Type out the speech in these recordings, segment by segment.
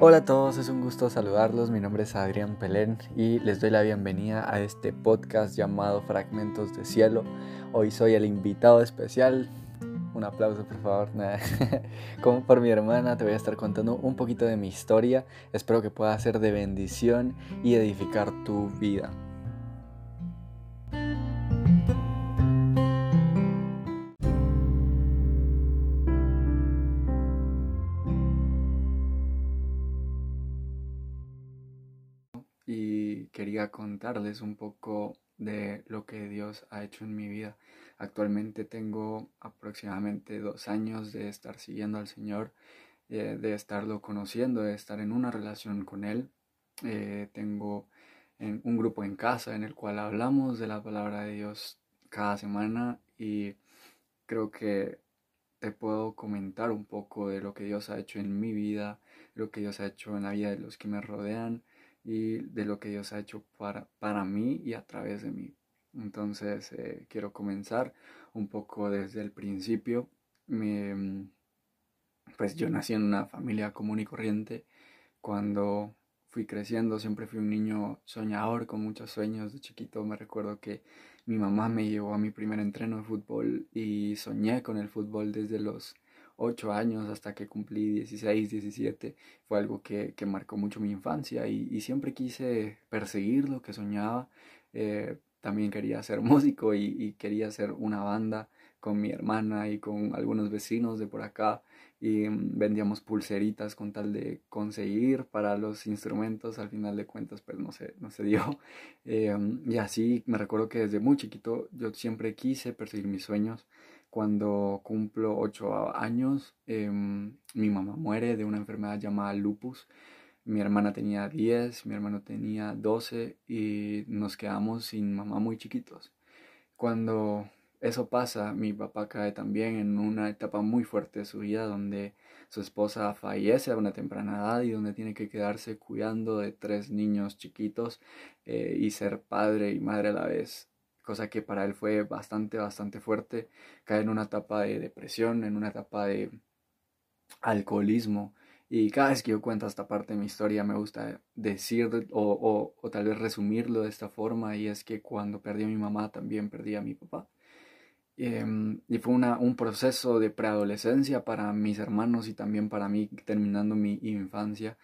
Hola a todos, es un gusto saludarlos. Mi nombre es Adrián Pelén y les doy la bienvenida a este podcast llamado Fragmentos de Cielo. Hoy soy el invitado especial. Un aplauso, por favor. Como por mi hermana, te voy a estar contando un poquito de mi historia. Espero que pueda ser de bendición y edificar tu vida. Contarles un poco de lo que Dios ha hecho en mi vida. Actualmente tengo aproximadamente dos años de estar siguiendo al Señor, eh, de estarlo conociendo, de estar en una relación con Él. Eh, tengo un grupo en casa en el cual hablamos de la palabra de Dios cada semana y creo que te puedo comentar un poco de lo que Dios ha hecho en mi vida, lo que Dios ha hecho en la vida de los que me rodean y de lo que Dios ha hecho para, para mí y a través de mí. Entonces eh, quiero comenzar un poco desde el principio. pues yo nací en una familia común y corriente. Cuando fui creciendo siempre fui un niño soñador con muchos sueños. De chiquito me recuerdo que mi mamá me llevó a mi primer entreno de fútbol y soñé con el fútbol desde los 8 años hasta que cumplí 16, 17, fue algo que, que marcó mucho mi infancia y, siempre quise perseguir lo que soñaba. Eh, también quería ser músico y, y, quería hacer una banda con mi hermana y con algunos vecinos de por acá y mm, vendíamos pulseritas con tal de conseguir para los instrumentos. Al final de cuentas pues no se, no se dio. Eh, y así me recuerdo que desde muy chiquito yo siempre quise perseguir mis sueños cuando cumplo 8 años, em, mi mamá muere de una enfermedad llamada lupus. Mi hermana tenía 10, mi hermano tenía 12 y nos quedamos sin mamá muy chiquitos. Cuando eso pasa, mi papá cae también en una etapa muy fuerte de su vida donde su esposa fallece a una temprana edad y donde tiene que quedarse cuidando de tres niños chiquitos eh, y ser padre y madre a la vez cosa que para él fue bastante, bastante fuerte, cae en una etapa de depresión, en una etapa de alcoholismo. Y cada vez que yo cuento esta parte de mi historia me gusta decir o, o, tal vez resumirlo de esta forma y es que cuando perdí a mi mamá también perdí a mi papá. Em, y fue una, un proceso de preadolescencia para mis hermanos y también para mí terminando mi infancia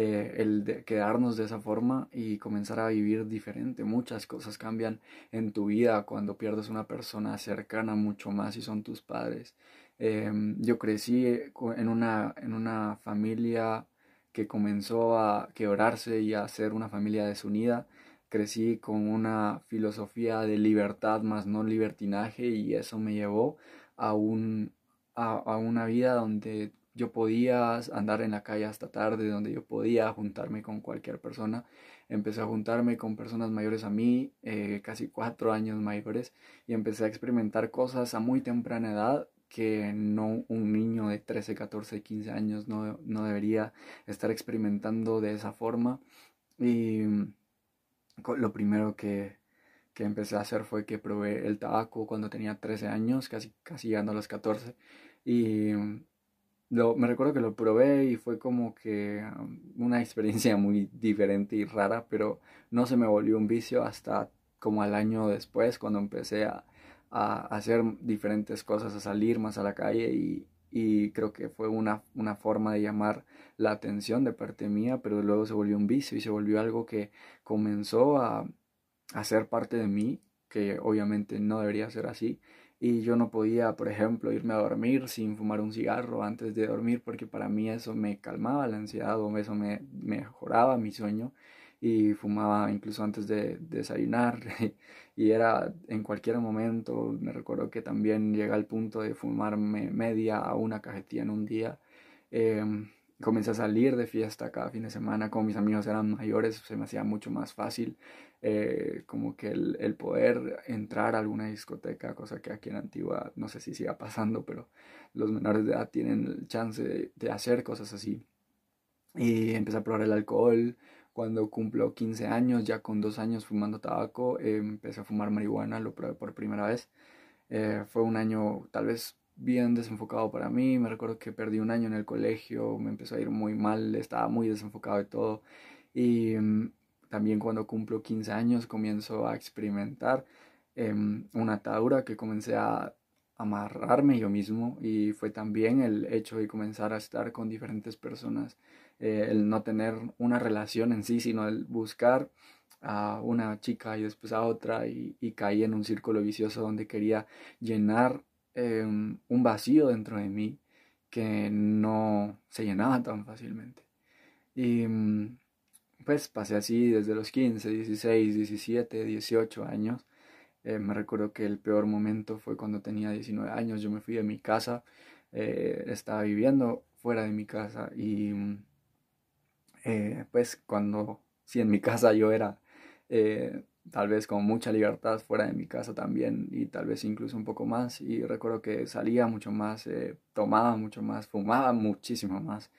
eh, el de quedarnos de esa forma y comenzar a vivir diferente. Muchas cosas cambian en tu vida cuando pierdes una persona cercana mucho más y son tus padres. Em, yo crecí eh, en una, en una familia que comenzó a quebrarse y a ser una familia desunida. Crecí con una filosofía de libertad más no libertinaje y eso me llevó a, un, a una vida donde yo podía andar en la calle hasta tarde, donde yo podía juntarme con cualquier persona. Empecé a juntarme con personas mayores a mí, eh, casi cuatro años mayores, y empecé a experimentar cosas a muy temprana edad que no un niño de 13, 14, 15 años no, no debería estar experimentando de esa forma. Y lo primero que, que empecé a hacer fue que probé el tabaco cuando tenía 13 años, casi, casi llegando a los 14. Y me recuerdo que lo probé y fue como que um, una experiencia muy diferente y rara, pero no se me volvió un vicio hasta como al año después, cuando empecé a, a hacer diferentes cosas, a salir más a la calle y, y creo que fue una, una forma de llamar la atención de parte mía, pero luego se volvió un vicio y se volvió algo que comenzó a, a ser parte de mí, que obviamente no debería ser así, y yo no podía, por ejemplo, irme a dormir sin fumar un cigarro antes de dormir porque para mí eso me calmaba la ansiedad o eso me mejoraba mi sueño y fumaba incluso antes de, desayunar y era en cualquier momento, me recuerdo que también llega al punto de fumarme media a una cajetilla en un día. Comencé a salir de fiesta cada fin de semana, como mis amigos eran mayores, se me hacía mucho más fácil eh, como que el, el, poder entrar a alguna discoteca, cosa que aquí en Antigua no sé si siga pasando, pero los menores de edad tienen el chance de, de hacer cosas así. Y empecé a probar el alcohol. Cuando cumplo 15 años, ya con dos años fumando tabaco, eh, empecé a fumar marihuana, lo probé por primera vez. Eh, fue un año tal vez bien desenfocado para mí. Me recuerdo que perdí un año en el colegio, me empezó a ir muy mal, estaba muy desenfocado de todo. Y mm, también cuando cumplo 15 años comienzo a experimentar em, una atadura que comencé a amarrarme yo mismo y fue también el hecho de comenzar a estar con diferentes personas, eh, el no tener una relación en sí, sino el buscar a una chica y después a otra y, caí en un círculo vicioso donde quería llenar em, un vacío dentro de mí que no se llenaba tan fácilmente. Y mm, pues pasé así desde los 15, 16, 17, 18 años eh, me recuerdo que el peor momento fue cuando tenía 19 años. Yo me fui de mi casa, eh, estaba viviendo fuera de mi casa y eh, pues cuando, si en mi casa yo era tal vez con mucha libertad, fuera de mi casa también y tal vez incluso un poco más. Y recuerdo que salía mucho más, tomaba mucho más, fumaba muchísimo más.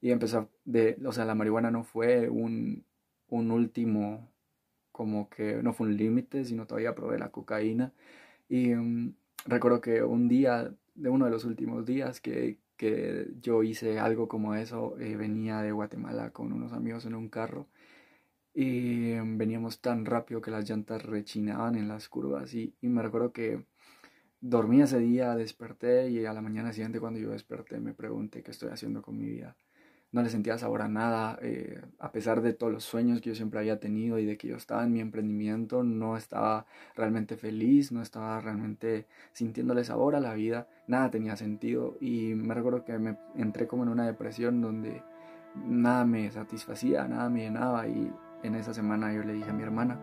Y empezó de, o sea, la marihuana no fue un, un último como que no fue un límite, sino todavía probé la cocaína. Y mm, recuerdo que un día, de uno de los últimos días que, que yo hice algo como eso, eh, venía de Guatemala con unos amigos en un carro y mm, veníamos tan rápido que las llantas rechinaban en las curvas y, y me recuerdo que dormí ese día, desperté y a la mañana siguiente cuando yo desperté me pregunté qué estoy haciendo con mi vida. No le sentía sabor a nada, eh, a pesar de todos los sueños que yo siempre había tenido y de que yo estaba en mi emprendimiento, no estaba realmente feliz, no estaba realmente sintiéndole sabor a la vida, nada tenía sentido y me recuerdo que me entré como en una depresión donde nada me satisfacía, nada me llenaba y en esa semana yo le dije a mi hermana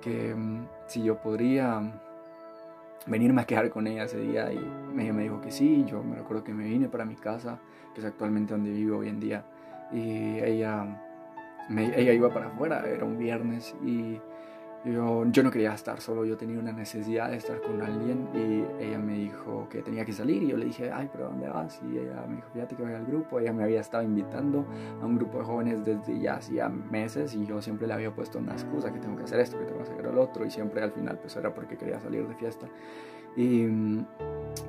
que mm, si yo podría venirme a quedar con ella ese día y ella me dijo que sí, yo me recuerdo que me vine para mi casa, que es actualmente donde vivo hoy en día, y ella, ella iba para afuera, era un viernes y yo, yo no quería estar solo, yo tenía una necesidad de estar con alguien y ella me dijo que tenía que salir y yo le dije, ay, pero ¿dónde vas? Y ella me dijo, fíjate que voy al grupo, ella me había estado invitando a un grupo de jóvenes desde ya hacía meses y yo siempre le había puesto una excusa, que tengo que hacer esto, que tengo que hacer el otro y siempre al final pues era porque quería salir de fiesta. Y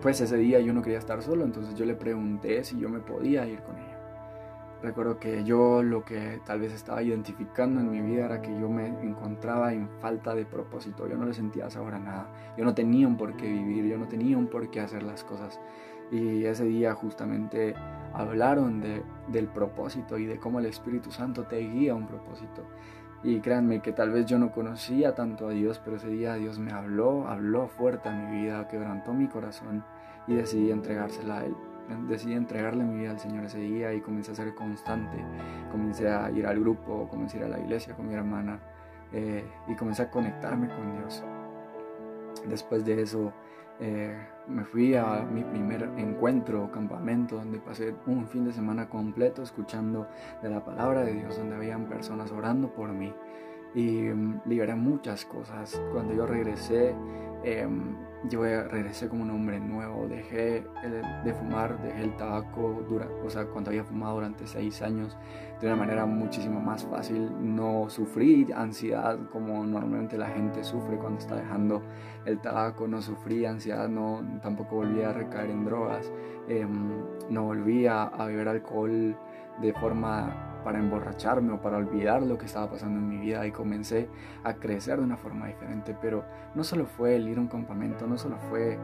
pues ese día yo no quería estar solo, entonces yo le pregunté si yo me podía ir con ella. Recuerdo que yo lo que tal vez estaba identificando en mi vida era que yo me encontraba en falta de propósito, yo no le sentía sabor a nada, yo no tenía un por qué vivir, yo no tenía un por qué hacer las cosas. Y ese día justamente hablaron de, del propósito y de cómo el Espíritu Santo te guía a un propósito. Y créanme que tal vez yo no conocía tanto a Dios, pero ese día Dios me habló, habló fuerte a mi vida, quebrantó mi corazón y decidí entregársela a Él decidí entregarle mi vida al Señor ese día y comencé a ser constante. Comencé a ir al grupo, comencé a ir a la iglesia con mi hermana eh, y comencé a conectarme con Dios. Después de eso eh, me fui a mi primer encuentro, campamento, donde pasé un fin de semana completo escuchando de la palabra de Dios, donde habían personas orando por mí y um, liberé muchas cosas. Cuando yo regresé, em, yo regresé como un hombre nuevo, dejé de fumar, dejé el tabaco, dura, o sea, cuando había fumado durante seis años, de una manera muchísimo más fácil, no sufrí ansiedad como normalmente la gente sufre cuando está dejando el tabaco, no sufrí ansiedad, no, tampoco volví a recaer en drogas, em, no volví a beber alcohol de forma para emborracharme o para olvidar lo que estaba pasando en mi vida y comencé a crecer de una forma diferente. Pero no solo fue el ir a un campamento, no solo fue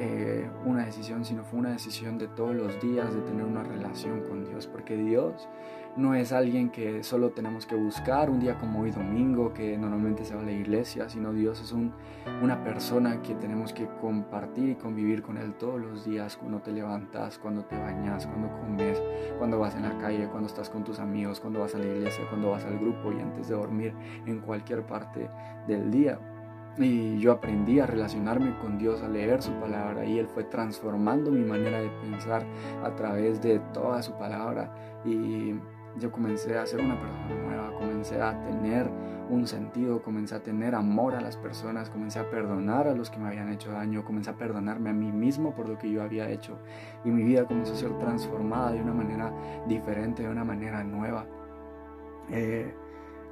eh, una decisión, sino fue una decisión de todos los días de tener una relación con Dios, porque Dios no es alguien que solo tenemos que buscar un día como hoy domingo, que normalmente se va a la iglesia, sino Dios es un, una persona que tenemos que compartir y convivir con Él todos los días, cuando te levantas, cuando te bañas, cuando comes, cuando vas en la calle, cuando estás con tus amigos, cuando vas a la iglesia, cuando vas al grupo y antes de dormir en cualquier parte del día. Y yo aprendí a relacionarme con Dios, a leer su palabra y Él fue transformando mi manera de pensar a través de toda su palabra. Y yo comencé a ser una persona nueva, comencé a tener un sentido, comencé a tener amor a las personas, comencé a perdonar a los que me habían hecho daño, comencé a perdonarme a mí mismo por lo que yo había hecho y mi vida comenzó a ser transformada de una manera diferente, de una manera nueva. Eh,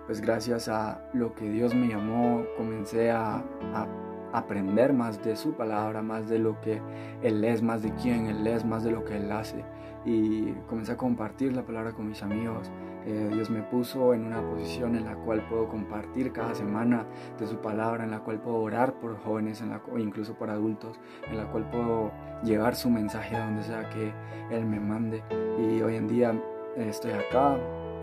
pues gracias a lo que Dios me llamó, comencé a, a aprender más de su palabra, más de lo que Él es, más de quién Él es, más de lo que Él hace. Y comencé a compartir la palabra con mis amigos. Eh, Dios me puso en una posición en la cual puedo compartir cada semana de su palabra, en la cual puedo orar por jóvenes, en la, incluso por adultos, en la cual puedo llevar su mensaje a donde sea que Él me mande. Y hoy en día estoy acá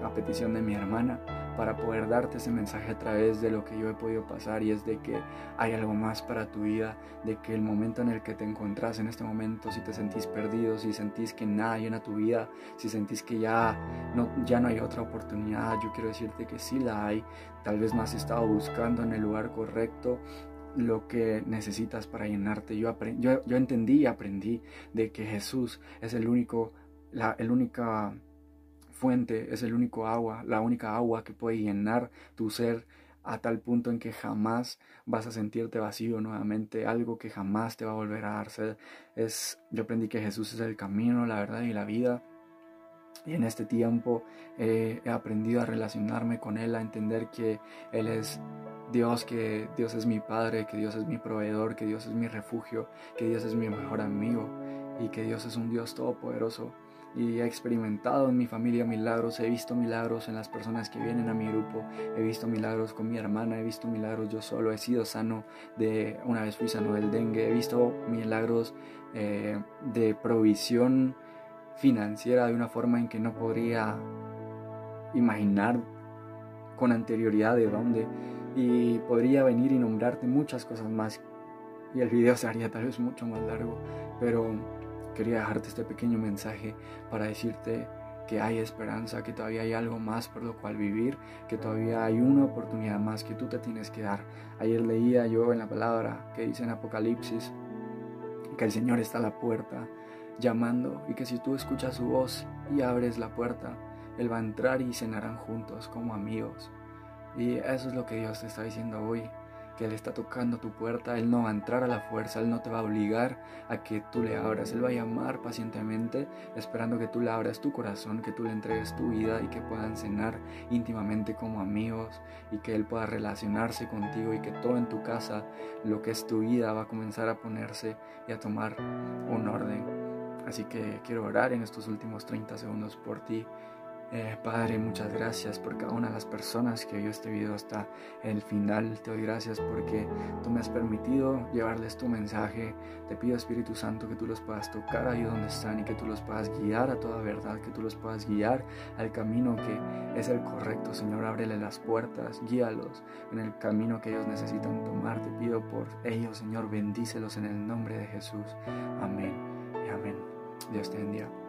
a petición de mi hermana para poder darte ese mensaje a través de lo que yo he podido pasar y es de que hay algo más para tu vida, de que el momento en el que te encontrás en este momento, si te sentís perdido, si sentís que nada llena tu vida, si sentís que ya no, ya no hay otra oportunidad, yo quiero decirte que sí la hay, tal vez no has estado buscando en el lugar correcto, lo que necesitas para llenarte. Yo, yo, yo entendí y aprendí de que Jesús es el único, la el única fuente, es el único agua, la única agua que puede llenar tu ser a tal punto en que jamás vas a sentirte vacío nuevamente, algo que jamás te va a volver a dar Es, yo aprendí que Jesús es el camino, la verdad y la vida. Y en este tiempo he aprendido a relacionarme con Él, a entender que Él es Dios, que Dios es mi Padre, que Dios es mi proveedor, que Dios es mi refugio, que Dios es mi mejor amigo y que Dios es un Dios todopoderoso y he experimentado en mi familia milagros, he visto milagros en las personas que vienen a mi grupo, he visto milagros con mi hermana, he visto milagros yo solo, he sido sano de, una vez fui sano del dengue, he visto milagros eh, de provisión financiera de una forma en que no podría imaginar con anterioridad de dónde y podría venir y nombrarte muchas cosas más y el video sería tal vez mucho más largo, pero Quería dejarte este pequeño mensaje para decirte que hay esperanza, que todavía hay algo más por lo cual vivir, que todavía hay una oportunidad más que tú te tienes que dar. Ayer leía yo en la palabra que dice en Apocalipsis que el Señor está a la puerta llamando y que si tú escuchas su voz y abres la puerta, Él va a entrar y cenarán juntos como amigos. Y eso es lo que Dios te está diciendo hoy que Él está tocando tu puerta, Él no va a entrar a la fuerza, Él no te va a obligar a que tú le abras, Él va a llamar pacientemente, esperando que tú le abras tu corazón, que tú le entregues tu vida y que puedan cenar íntimamente como amigos y que Él pueda relacionarse contigo y que todo en tu casa, lo que es tu vida, va a comenzar a ponerse y a tomar un orden. Así que quiero orar en estos últimos 30 segundos por ti eh, Padre, muchas gracias por cada una de las personas que vio este video hasta el final. Te doy gracias porque tú me has permitido llevarles tu mensaje. Te pido Espíritu Santo que tú los puedas tocar ahí donde están y que tú los puedas guiar a toda verdad, que tú los puedas guiar al camino que es el correcto. Señor, ábrele las puertas, guíalos en el camino que ellos necesitan tomar. Te pido por ellos, Señor, bendícelos en el nombre de Jesús. Amén y amén. Dios te bendiga.